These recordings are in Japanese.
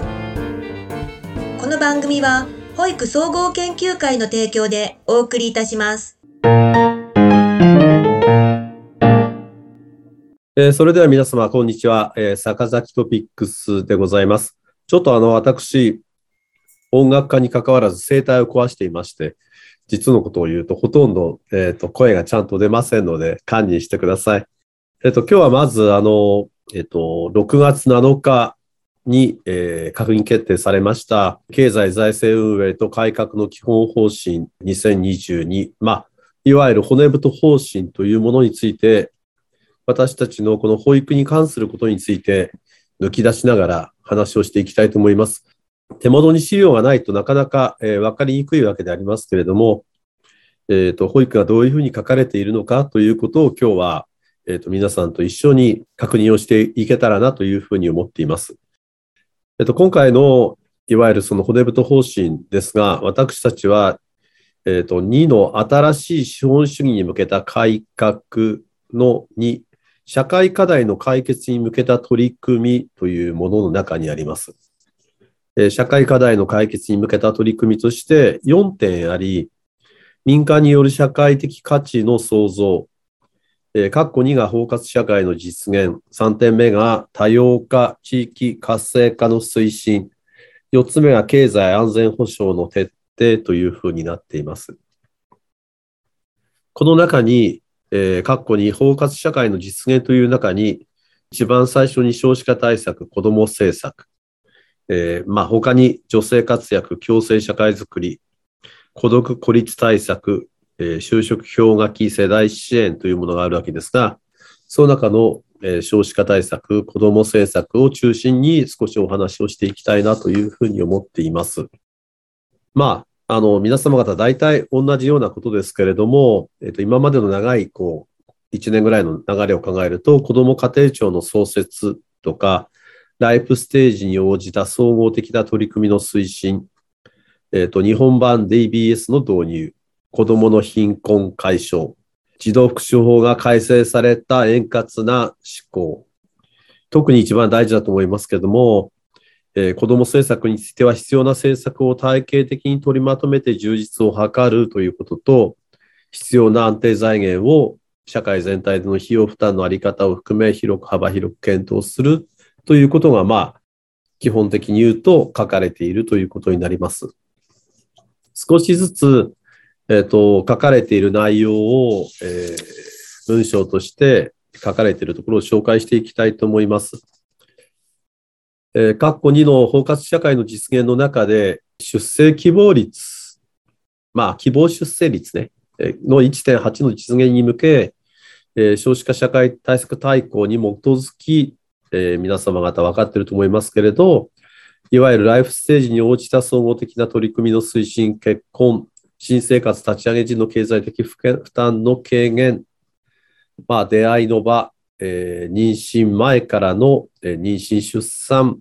この番組は保育総合研究会の提供でお送りいたします。えーそれでは皆様、こんにちは。えー坂崎トピックスでございます。ちょっとあの、私、音楽家に関わらず声帯を壊していまして、実のことを言うと、ほとんど、えっ、と、声がちゃんと出ませんので、堪忍してください。えっ、と、今日はまず、あの、えっ、と、6月7日に、えー閣議決定されました、経済財政運営と改革の基本方針2022、まあ、いわゆる骨太方針というものについて、私たちのこの保育に関することについて抜き出しながら話をしていきたいと思います。手元に資料がないとなかなか、えー分かりにくいわけでありますけれども、えーと、保育がどういうふうに書かれているのかということを今日は、えーと、皆さんと一緒に確認をしていけたらなというふうに思っています。えっと、今回のいわゆるその骨太方針ですが、私たちは、えっと、2の新しい資本主義に向けた改革の2、社会課題の解決に向けた取り組みというものの中にあります。え社会課題の解決に向けた取り組みとして4点あり、民間による社会的価値の創造、えー、括弧2が包括社会の実現、3点目が多様化、地域活性化の推進、4つ目が経済安全保障の徹底というふうになっています。この中に、えー、括弧に包括社会の実現という中に、一番最初に少子化対策、子ども政策、えーまあ、他に女性活躍、共生社会づくり、孤独孤立対策、えー就職氷河期世代支援というものがあるわけですが、その中の、えー少子化対策、子ども政策を中心に少しお話をしていきたいなというふうに思っています。まあ、あの、皆様方大体同じようなことですけれども、えっと、今までの長い、こう、1年ぐらいの流れを考えると、子ども家庭庁の創設とか、ライフステージに応じた総合的な取り組みの推進、えっと、日本版 DBS の導入、子どもの貧困解消、児童福祉法が改正された円滑な施行、特に一番大事だと思いますけども、えー子ども政策については必要な政策を体系的に取りまとめて充実を図るということと、必要な安定財源を社会全体での費用負担のあり方を含め広く幅広く検討するということが、まあ、基本的に言うと書かれているということになります。少しずつ、えっ、と、書かれている内容を、えー文章として書かれているところを紹介していきたいと思います。えー、括弧2の包括社会の実現の中で、出生希望率、まあ、希望出生率ね、えーの1.8の実現に向け、えー少子化社会対策大綱に基づき、えー皆様方分かっていると思いますけれど、いわゆるライフステージに応じた総合的な取り組みの推進、結婚、新生活立ち上げ時の経済的負担の軽減、まあ、出会いの場、えー妊娠前からの、えー妊娠、出産、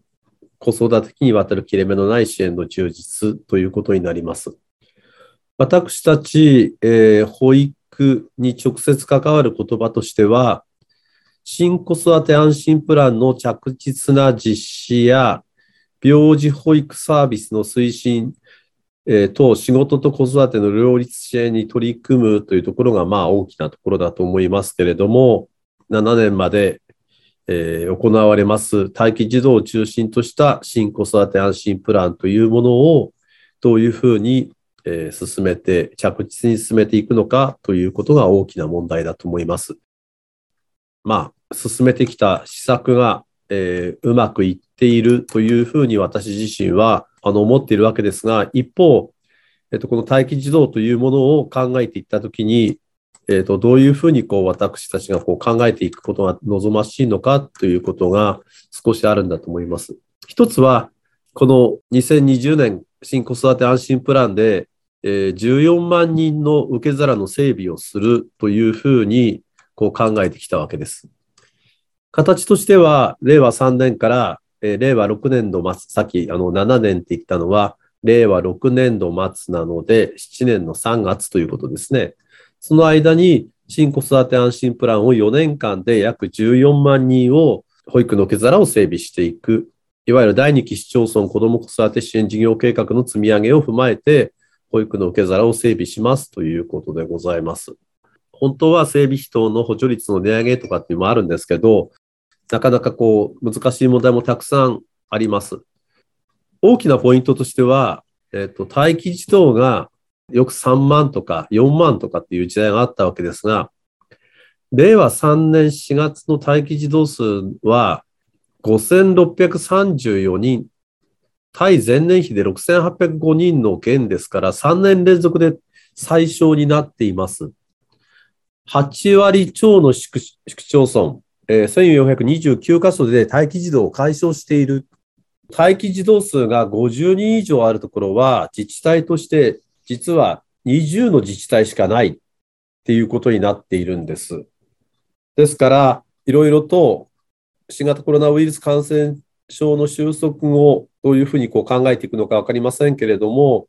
子育て期にわたる切れ目のない支援の充実ということになります。私たち、えー保育に直接関わる言葉としては、新子育て安心プランの着実な実施や、病児保育サービスの推進、えーと仕事と子育ての両立支援に取り組むというところが、まあ大きなところだと思いますけれども、7年まで、えー行われます待機児童を中心とした新子育て安心プランというものをどういうふうに、えー進めて、着実に進めていくのかということが大きな問題だと思います。まあ、進めてきた施策が、えーうまくいっているというふうに私自身はあの思っているわけですが、一方、えっと、この待機児童というものを考えていったときに、えっと、どういうふうにこう私たちがこう考えていくことが望ましいのかということが少しあるんだと思います。一つは、この2020年新子育て安心プランで、えー14万人の受け皿の整備をするというふうにこう考えてきたわけです。形としては、令和3年から、えー令和6年度末、さっきあの7年って言ったのは、令和6年度末なので、7年の3月ということですね。その間に、新子育て安心プランを4年間で約14万人を保育の受け皿を整備していくいわゆる第2期市町村子ども子育て支援事業計画の積み上げを踏まえて、保育の受け皿を整備しますということでございます。本当は整備費等の補助率の値上げとかっていうのもあるんですけど、なかなかこう難しい問題もたくさんあります。大きなポイントとしては、えっ、ー、と、待機児童がよく3万とか4万とかっていう時代があったわけですが、令和3年4月の待機児童数は5634人、対前年比で6805人の減ですから、3年連続で最小になっています。8割超の市区町村、え、1429カ所で待機児童を解消している。待機児童数が50人以上あるところは、自治体として実は20の自治体しかないっていうことになっているんです。ですから、いろいろと新型コロナウイルス感染症の収束後、どういうふうにこう考えていくのか分かりませんけれども、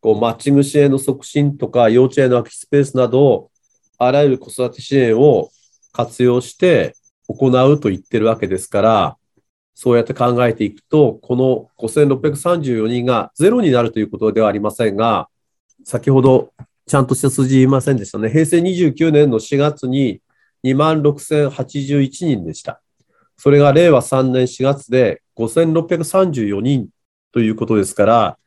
こうマッチング支援の促進とか、幼稚園の空きスペースなど、あらゆる子育て支援を活用して行うと言ってるわけですから、そうやって考えていくと、この5634人がゼロになるということではありませんが、先ほどちゃんとした数字言いませんでしたね。平成29年の4月に26,081人でした。それが令和3年4月で5634人ということですから、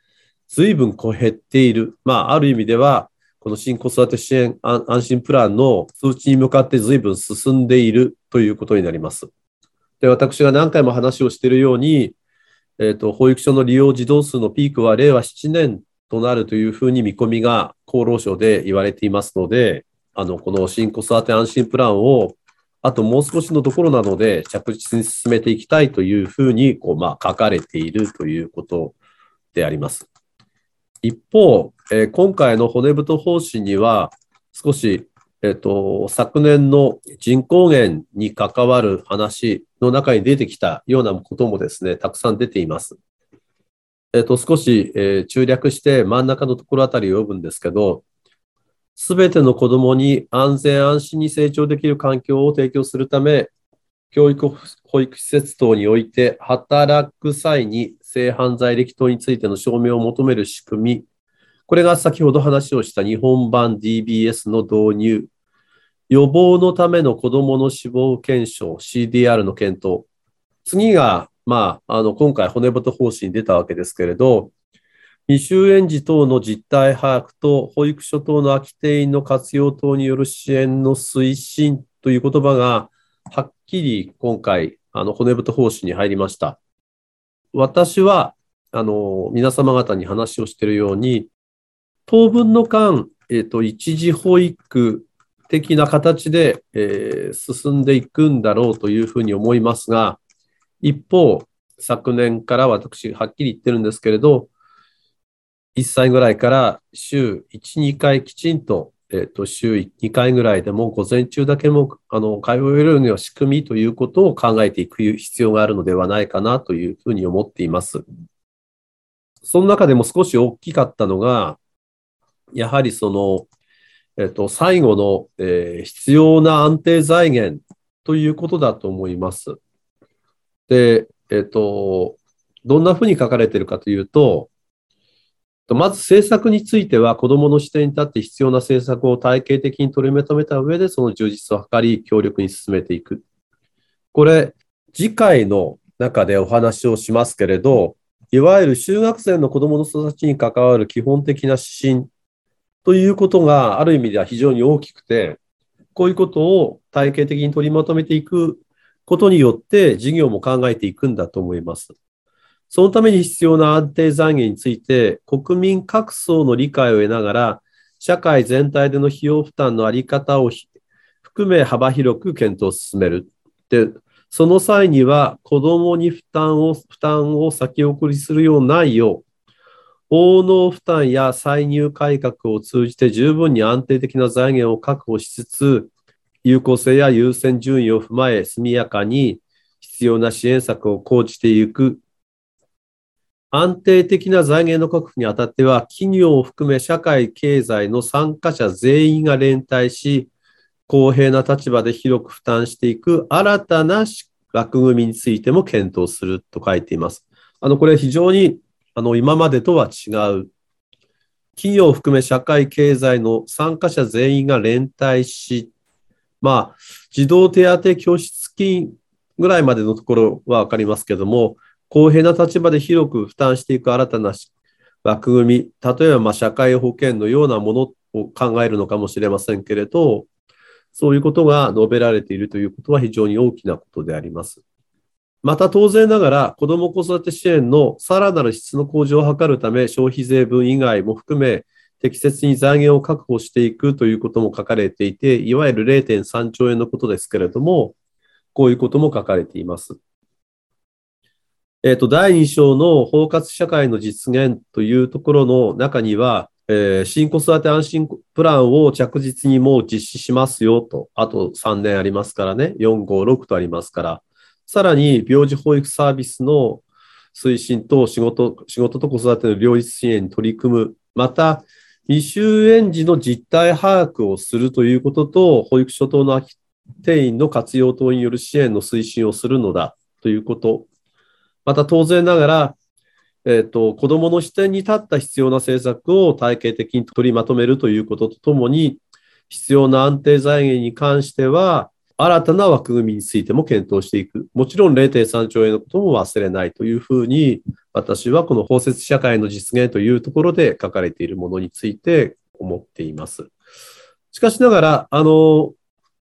随分こう減っている。まあ、ある意味では、この新子育て支援安心プランの数値に向かって随分進んでいるということになります。で、私が何回も話をしているように、え、ー、と、保育所の利用児童数のピークは令和7年となるというふうに見込みが厚労省で言われていますので、あの、この新子育て安心プランをあともう少しのところなので着実に進めていきたいというふうにこう、まあ、書かれているということであります。一方、えー、今回の骨太方針には少し、えっ、ー、と、昨年の人口減に関わる話の中に出てきたようなこともですね、たくさん出ています。えっ、ー、と、少し、え中略して真ん中のところあたりを呼ぶんですけど、すべての子供に安全安心に成長できる環境を提供するため、教育保育施設等において働く際に性犯罪歴等についての証明を求める仕組み、これが先ほど話をした日本版 DBS の導入、予防のための子供の死亡検証 CDR の検討、次が、まあ、あの今回骨太方針出たわけですけれど、未就園児等の実態把握と保育所等の空き定員の活用等による支援の推進という言葉がはっきり今回、あの骨太方針に入りました。私は、あの、皆様方に話をしているように、当分の間、えっ、ー、と、一時保育的な形で、えー、進んでいくんだろうというふうに思いますが、一方、昨年から私、はっきり言ってるんですけれど、1歳ぐらいから週1、2回きちんと、えっ、ー、と、週2回ぐらいでも午前中だけも、あの、通えるような仕組みということを考えていく必要があるのではないかなというふうに思っています。その中でも少し大きかったのが、やはりその、えっ、と、最後の、えー、必要な安定財源ということだと思います。で、えっ、と、どんなふうに書かれているかというと、まず政策については子どもの視点に立って必要な政策を体系的に取りまとめた上でその充実を図り強力に進めていく。これ、次回の中でお話をしますけれど、いわゆる就学生の子どもの育ちに関わる基本的な指針ということがある意味では非常に大きくて、こういうことを体系的に取りまとめていくことによって事業も考えていくんだと思います。そのために必要な安定財源について、国民各層の理解を得ながら、社会全体での費用負担のあり方を含め幅広く検討を進める。で、その際には子供に負担を、負担を先送りするようないよう、応納負担や歳入改革を通じて十分に安定的な財源を確保しつつ、有効性や優先順位を踏まえ速やかに必要な支援策を講じていく安定的な財源の確保にあたっては、企業を含め社会経済の参加者全員が連帯し、公平な立場で広く負担していく新たな枠組みについても検討すると書いています。あの、これ非常に、あの、今までとは違う。企業を含め社会経済の参加者全員が連帯し、まあ、児童手当教室金ぐらいまでのところはわかりますけども、公平な立場で広く負担していく新たな枠組み、例えばま社会保険のようなものを考えるのかもしれませんけれど、そういうことが述べられているということは非常に大きなことであります。また当然ながら子ども子育て支援のさらなる質の向上を図るため消費税分以外も含め適切に財源を確保していくということも書かれていて、いわゆる0.3兆円のことですけれども、こういうことも書かれています。えっ、ー、と、第2章の包括社会の実現というところの中には、えー、新子育て安心プランを着実にもう実施しますよと、あと3年ありますからね、4、5、6とありますから、さらに病児保育サービスの推進と仕事、仕事と子育ての両立支援に取り組む、また、未就園児の実態把握をするということと、保育所等の空き定員の活用等による支援の推進をするのだということ。また当然ながら、えっ、ー、と、子供の視点に立った必要な政策を体系的に取りまとめるということとともに、必要な安定財源に関しては、新たな枠組みについても検討していく。もちろん0.3兆円のことも忘れないというふうに、私はこの包摂社会の実現というところで書かれているものについて思っています。しかしながら、あの、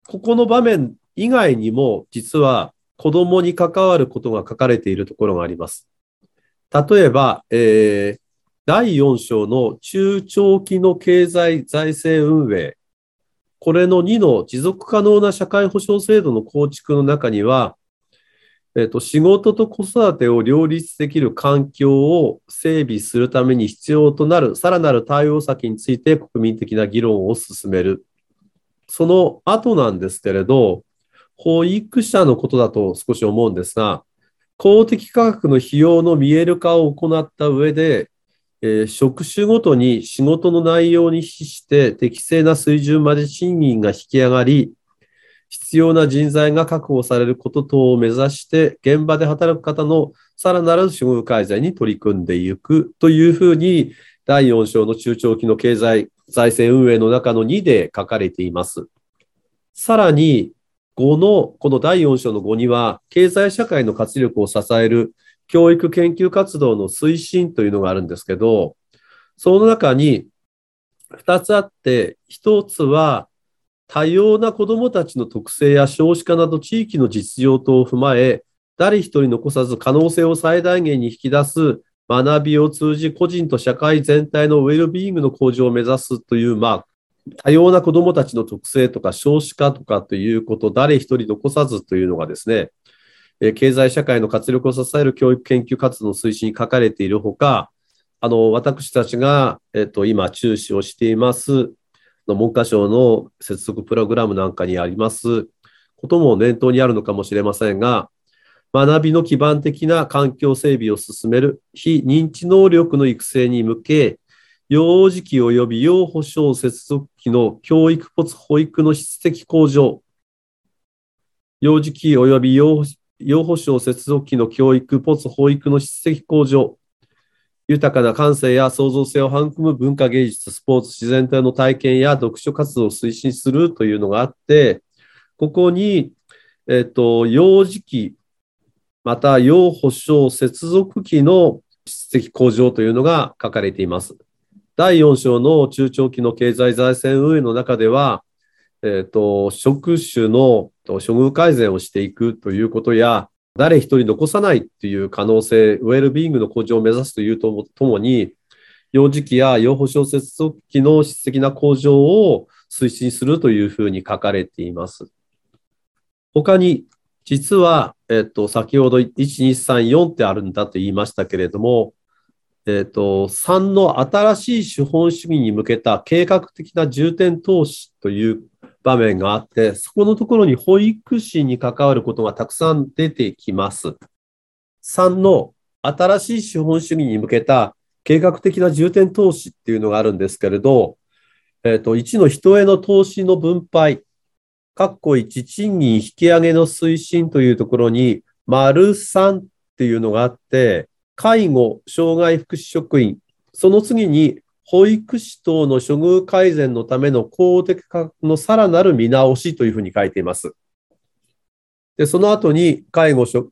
ここの場面以外にも、実は子供に関わることが書かれているところがあります。例えば、えー、第4章の中長期の経済財政運営。これの2の持続可能な社会保障制度の構築の中には、えっ、と、仕事と子育てを両立できる環境を整備するために必要となるさらなる対応先について国民的な議論を進める。その後なんですけれど、保育者のことだと少し思うんですが、公的価格の費用の見える化を行った上で、えー、職種ごとに仕事の内容に比して適正な水準まで賃金が引き上がり、必要な人材が確保されること等を目指して、現場で働く方のさらなる処遇改善に取り組んでいくというふうに、第4章の中長期の経済財政運営の中の2で書かれています。さらに、5の、この第4章の5には、経済社会の活力を支える教育研究活動の推進というのがあるんですけど、その中に2つあって、1つは多様な子どもたちの特性や少子化など地域の実情等を踏まえ、誰一人残さず可能性を最大限に引き出す学びを通じ個人と社会全体のウェルビーイングの向上を目指すという、まあ、多様な子どもたちの特性とか少子化とかということ、誰一人残さずというのがですね、経済社会の活力を支える教育研究活動の推進に書かれているほか、あの、私たちが、えっと、今、注視をしています、文科省の接続プログラムなんかにありますことも念頭にあるのかもしれませんが、学びの基盤的な環境整備を進める非認知能力の育成に向け、幼児期及び幼保障接続期の教育ポツ保育の質的向上、幼児期及び幼保障接続期の教育ポツ保育の質的向上、豊かな感性や創造性を育む文化芸術、スポーツ、自然体の体験や読書活動を推進するというのがあって、ここに、えっ、と、幼児期、また幼保障接続期の質的向上というのが書かれています。第4章の中長期の経済財政運営の中では、えっ、ー、と、職種の処遇改善をしていくということや、誰一人残さないっていう可能性、ウェルビーイングの向上を目指すというとともに、幼児期や幼保小接続期の質的な向上を推進するというふうに書かれています。他に、実は、えっ、と、先ほど1、2、3、4ってあるんだと言いましたけれども、えっ、と、3の新しい資本主義に向けた計画的な重点投資という場面があって、そこのところに保育士に関わることがたくさん出てきます。3の新しい資本主義に向けた計画的な重点投資っていうのがあるんですけれど、えっ、ー、と、1の人への投資の分配、括弧1、賃金引き上げの推進というところに、丸3っていうのがあって、介護、障害福祉職員、その次に保育士等の処遇改善のための公的価格のさらなる見直しというふうに書いています。で、その後に介護、障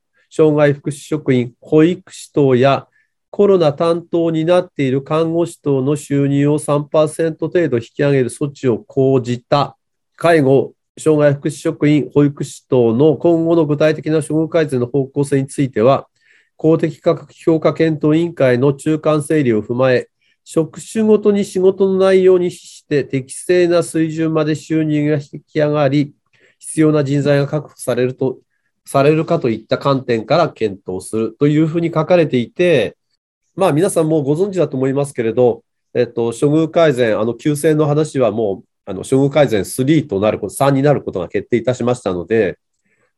害福祉職員、保育士等やコロナ担当になっている看護師等の収入を3%程度引き上げる措置を講じた介護、障害福祉職員、保育士等の今後の具体的な処遇改善の方向性については、公的価格評価検討委員会の中間整理を踏まえ、職種ごとに仕事の内容にして適正な水準まで収入が引き上がり、必要な人材が確保されると、されるかといった観点から検討するというふうに書かれていて、まあ皆さんもご存知だと思いますけれど、えっと、処遇改善、あの、旧制の話はもう、あの、処遇改善3となること、3になることが決定いたしましたので、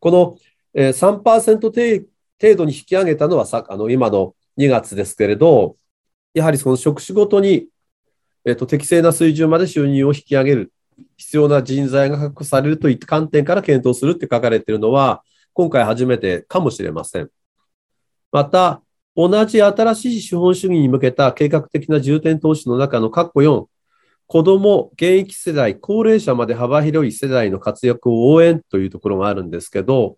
この、えー、3%程度に引き上げたのはさ、あの、今の2月ですけれど、やはりその職種ごとに、えっと、適正な水準まで収入を引き上げる、必要な人材が確保されるといった観点から検討するって書かれているのは、今回初めてかもしれません。また、同じ新しい資本主義に向けた計画的な重点投資の中の括弧4、子ども、現役世代、高齢者まで幅広い世代の活躍を応援というところがあるんですけど、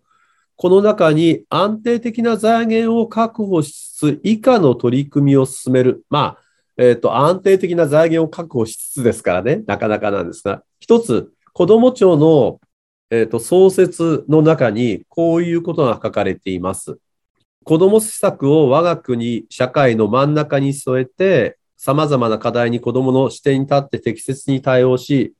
この中に安定的な財源を確保しつつ、以下の取り組みを進める。まあ、えっ、ー、と、安定的な財源を確保しつつですからね、なかなかなんですが、一つ、子ども庁の、え、ー、と、創設の中にこういうことが書かれています。子ども施策を我が国、社会の真ん中に添えて、様々な課題に子どもの視点に立って適切に対応し、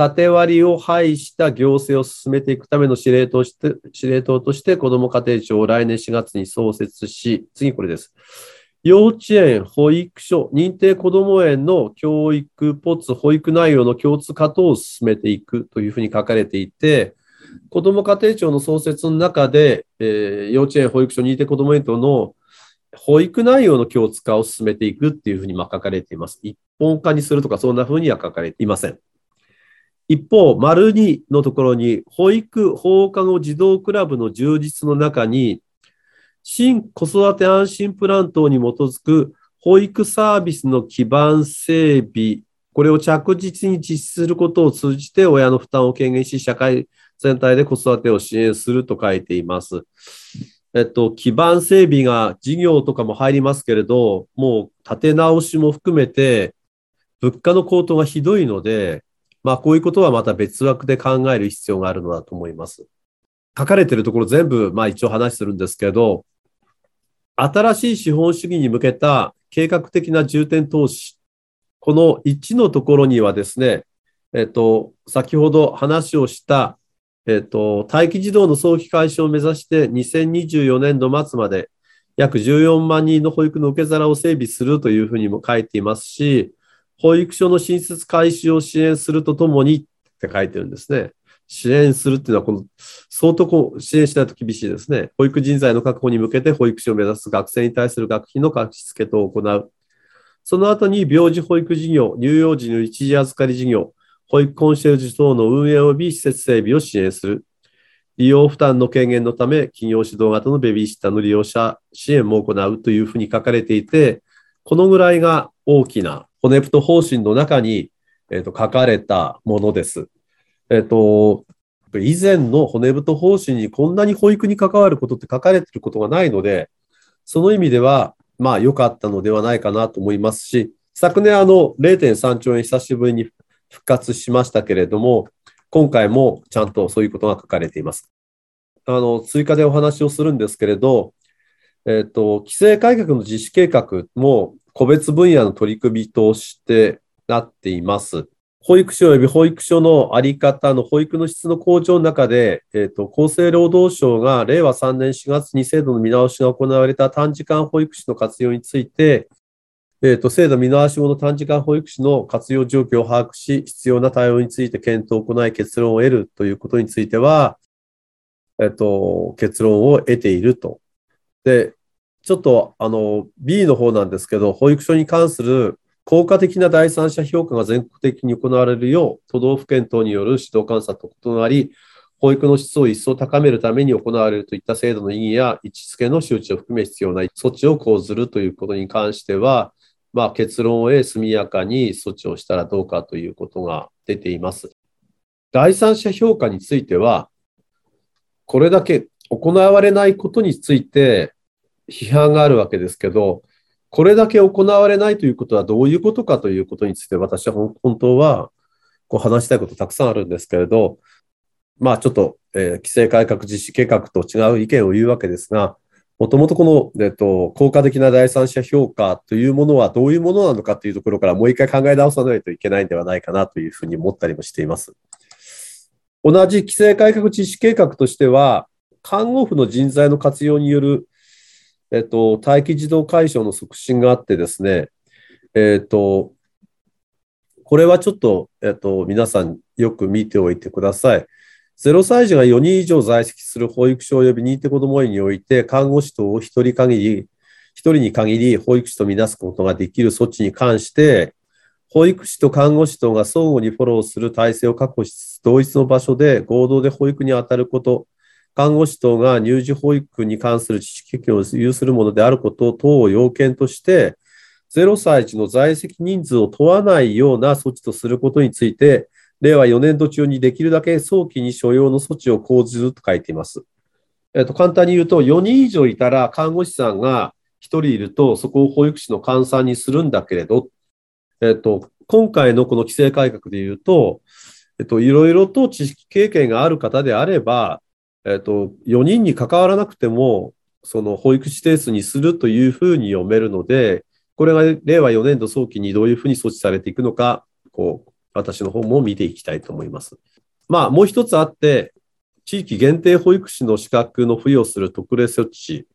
縦割りを排した行政を進めていくための司令塔して、司令塔として子ども家庭庁を来年4月に創設し、次これです。幼稚園、保育所、認定こども園の教育、ポツ、保育内容の共通化等を進めていくというふうに書かれていて、子ども家庭庁の創設の中で、えー、幼稚園、保育所、認定こども園等の保育内容の共通化を進めていくっていうふうにま書かれています。一本化にするとか、そんなふうには書かれていません。一方、丸2のところに、保育放課後児童クラブの充実の中に、新子育て安心プラン等に基づく保育サービスの基盤整備、これを着実に実施することを通じて親の負担を軽減し、社会全体で子育てを支援すると書いています。えっと、基盤整備が事業とかも入りますけれど、もう立て直しも含めて、物価の高騰がひどいので、まあ、こういうことはまた別枠で考える必要があるのだと思います。書かれているところ全部、まあ一応話するんですけど、新しい資本主義に向けた計画的な重点投資、この1のところにはですね、えっと、先ほど話をした、えっと、待機児童の早期解消を目指して2024年度末まで約14万人の保育の受け皿を整備するというふうにも書いていますし、保育所の新設開始を支援するとともにって書いてるんですね。支援するっていうのは、この、相当こう支援しないと厳しいですね。保育人材の確保に向けて保育士を目指す学生に対する学費の貸付等を行う。その後に病児保育事業、乳幼児の一時預かり事業、保育コンシェルジュ等の運営及び施設整備を支援する。利用負担の軽減のため、企業指導型のベビーシッターの利用者支援も行うというふうに書かれていて、このぐらいが大きな骨太方針の中に、えーと、書かれたものです。えっ、ー、と、以前の骨太方針にこんなに保育に関わることって書かれていることがないので、その意味では、まあ良かったのではないかなと思いますし、昨年あの0.3兆円久しぶりに復活しましたけれども、今回もちゃんとそういうことが書かれています。あの、追加でお話をするんですけれど、えっ、と、規制改革の実施計画も個別分野の取り組みとしてなっています。保育所及び保育所のあり方の保育の質の向上の中で、え、ー、と、厚生労働省が令和3年4月に制度の見直しが行われた短時間保育士の活用について、え、ー、と、制度見直し後の短時間保育士の活用状況を把握し、必要な対応について検討を行い結論を得るということについては、えっ、ー、と、結論を得ていると。で、ちょっとあの B の方なんですけど、保育所に関する効果的な第三者評価が全国的に行われるよう、都道府県等による指導監査と異なり、保育の質を一層高めるために行われるといった制度の意義や位置づけの周知を含め必要な措置を講ずるということに関しては、まあ、結論を得速やかに措置をしたらどうかということが出ています。第三者評価については、これだけ行われないことについて批判があるわけですけど、これだけ行われないということはどういうことかということについて私は本当はこう話したいことたくさんあるんですけれど、まあちょっと、えー、規制改革実施計画と違う意見を言うわけですが、もともとこの、えっと、効果的な第三者評価というものはどういうものなのかというところからもう一回考え直さないといけないんではないかなというふうに思ったりもしています。同じ規制改革実施計画としては、看護婦の人材の活用による、えっと、待機児童解消の促進があってですね、えっと、これはちょっと、えっと、皆さんよく見ておいてください。0歳児が4人以上在籍する保育所及び認定こども園において、看護師等を1人限り、1人に限り保育士とみなすことができる措置に関して、保育士と看護師等が相互にフォローする体制を確保しつつ、同一の場所で合同で保育に当たること、看護師等が乳児保育に関する知識を有するものであること等を要件として、0歳児の在籍人数を問わないような措置とすることについて、令和4年度中にできるだけ早期に所要の措置を講ずると書いています。えっと、簡単に言うと、4人以上いたら看護師さんが1人いると、そこを保育士の換算にするんだけれど、えっと、今回のこの規制改革で言うと、えっと、いろいろと知識経験がある方であれば、えっと、4人に関わらなくても、その保育士定数にするというふうに読めるので、これが令和4年度早期にどういうふうに措置されていくのか、こう、私の方も見ていきたいと思います。まあ、もう一つあって、地域限定保育士の資格の付与する特例措置、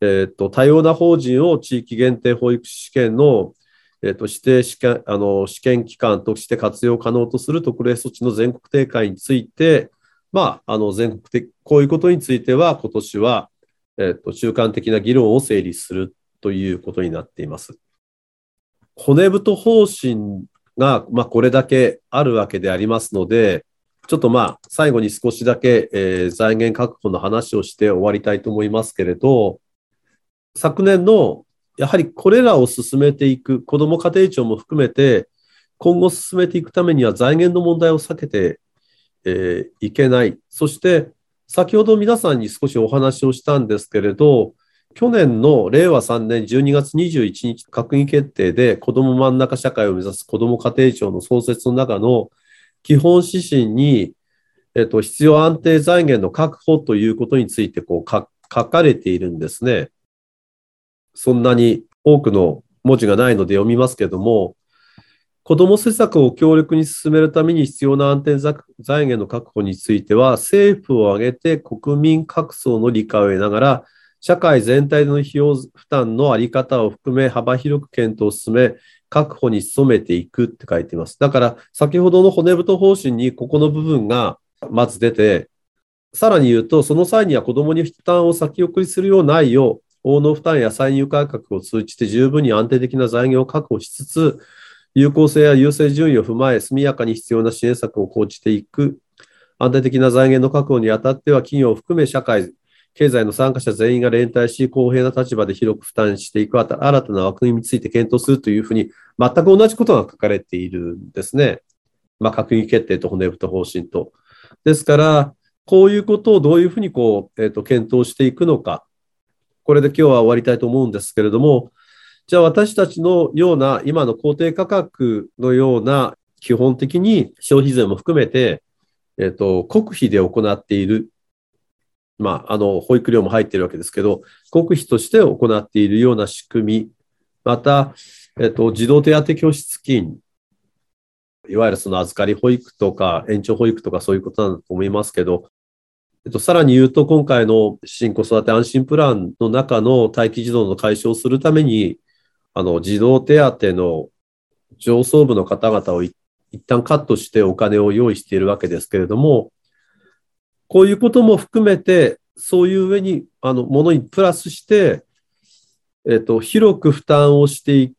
え、ー、と、多様な法人を地域限定保育士試験の、え、ー、と、指定試験、あの、試験機関として活用可能とする特例措置の全国展開について、まあ、あの、全国的、こういうことについては、今年は、えっ、と、中間的な議論を整理するということになっています。骨太方針が、まあ、これだけあるわけでありますので、ちょっとまあ、最後に少しだけ、えー、財源確保の話をして終わりたいと思いますけれど、昨年の、やはりこれらを進めていく、子ども家庭庁も含めて、今後進めていくためには財源の問題を避けて、え、いけない。そして、先ほど皆さんに少しお話をしたんですけれど、去年の令和3年12月21日閣議決定で子ども真ん中社会を目指す子ども家庭庁の創設の中の基本指針に、えっと、必要安定財源の確保ということについてこう書かれているんですね。そんなに多くの文字がないので読みますけども、子ども施策を強力に進めるために必要な安定財源の確保については、政府を挙げて国民各層の理解を得ながら、社会全体の費用負担のあり方を含め幅広く検討を進め、確保に努めていくって書いています。だから、先ほどの骨太方針にここの部分がまず出て、さらに言うと、その際には子どもに負担を先送りするようないよう、応能負担や歳入改革を通じて十分に安定的な財源を確保しつつ、有効性や優勢順位を踏まえ、速やかに必要な支援策を講じていく。安定的な財源の確保にあたっては、企業を含め社会経済の参加者全員が連帯し、公平な立場で広く負担していく新たな枠組みについて検討するというふうに、全く同じことが書かれているんですね。まあ、閣議決定と骨太方針と。ですから、こういうことをどういうふうにこう、え、ー、と、検討していくのか。これで今日は終わりたいと思うんですけれども、じゃあ私たちのような、今の公定価格のような、基本的に消費税も含めて、えっ、ー、と、国費で行っている。まあ、あの、保育料も入っているわけですけど、国費として行っているような仕組み、また、えっと、児童手当教室金、いわゆるその預かり保育とか延長保育とかそういうことなんだと思いますけど、えっと、さらに言うと、今回の新子育て安心プランの中の待機児童の解消をするために、あの、児童手当の上層部の方々を一旦カットしてお金を用意しているわけですけれども、こういうことも含めて、そういう上に、あの、ものにプラスして、えっと、広く負担をして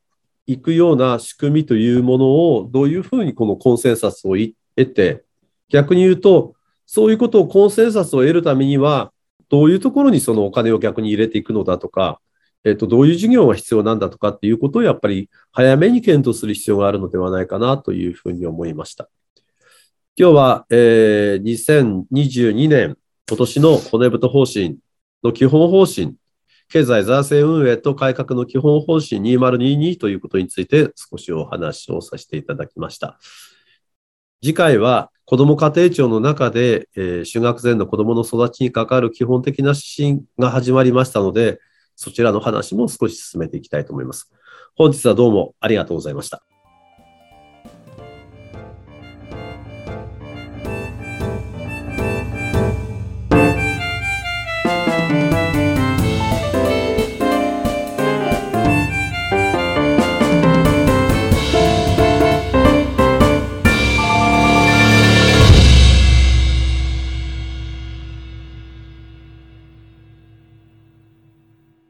いくような仕組みというものを、どういうふうにこのコンセンサスを得て、逆に言うと、そういうことをコンセンサスを得るためには、どういうところにそのお金を逆に入れていくのだとか、えっと、どういう事業が必要なんだとかっていうことをやっぱり早めに検討する必要があるのではないかなというふうに思いました。今日は、えー、2022年今年の骨太方針の基本方針、経済財政運営と改革の基本方針2022ということについて少しお話をさせていただきました。次回は子ども家庭庁の中で、えー、修学前の子どもの育ちに関わる基本的な指針が始まりましたので、そちらの話も少し進めていきたいと思います。本日はどうもありがとうございました。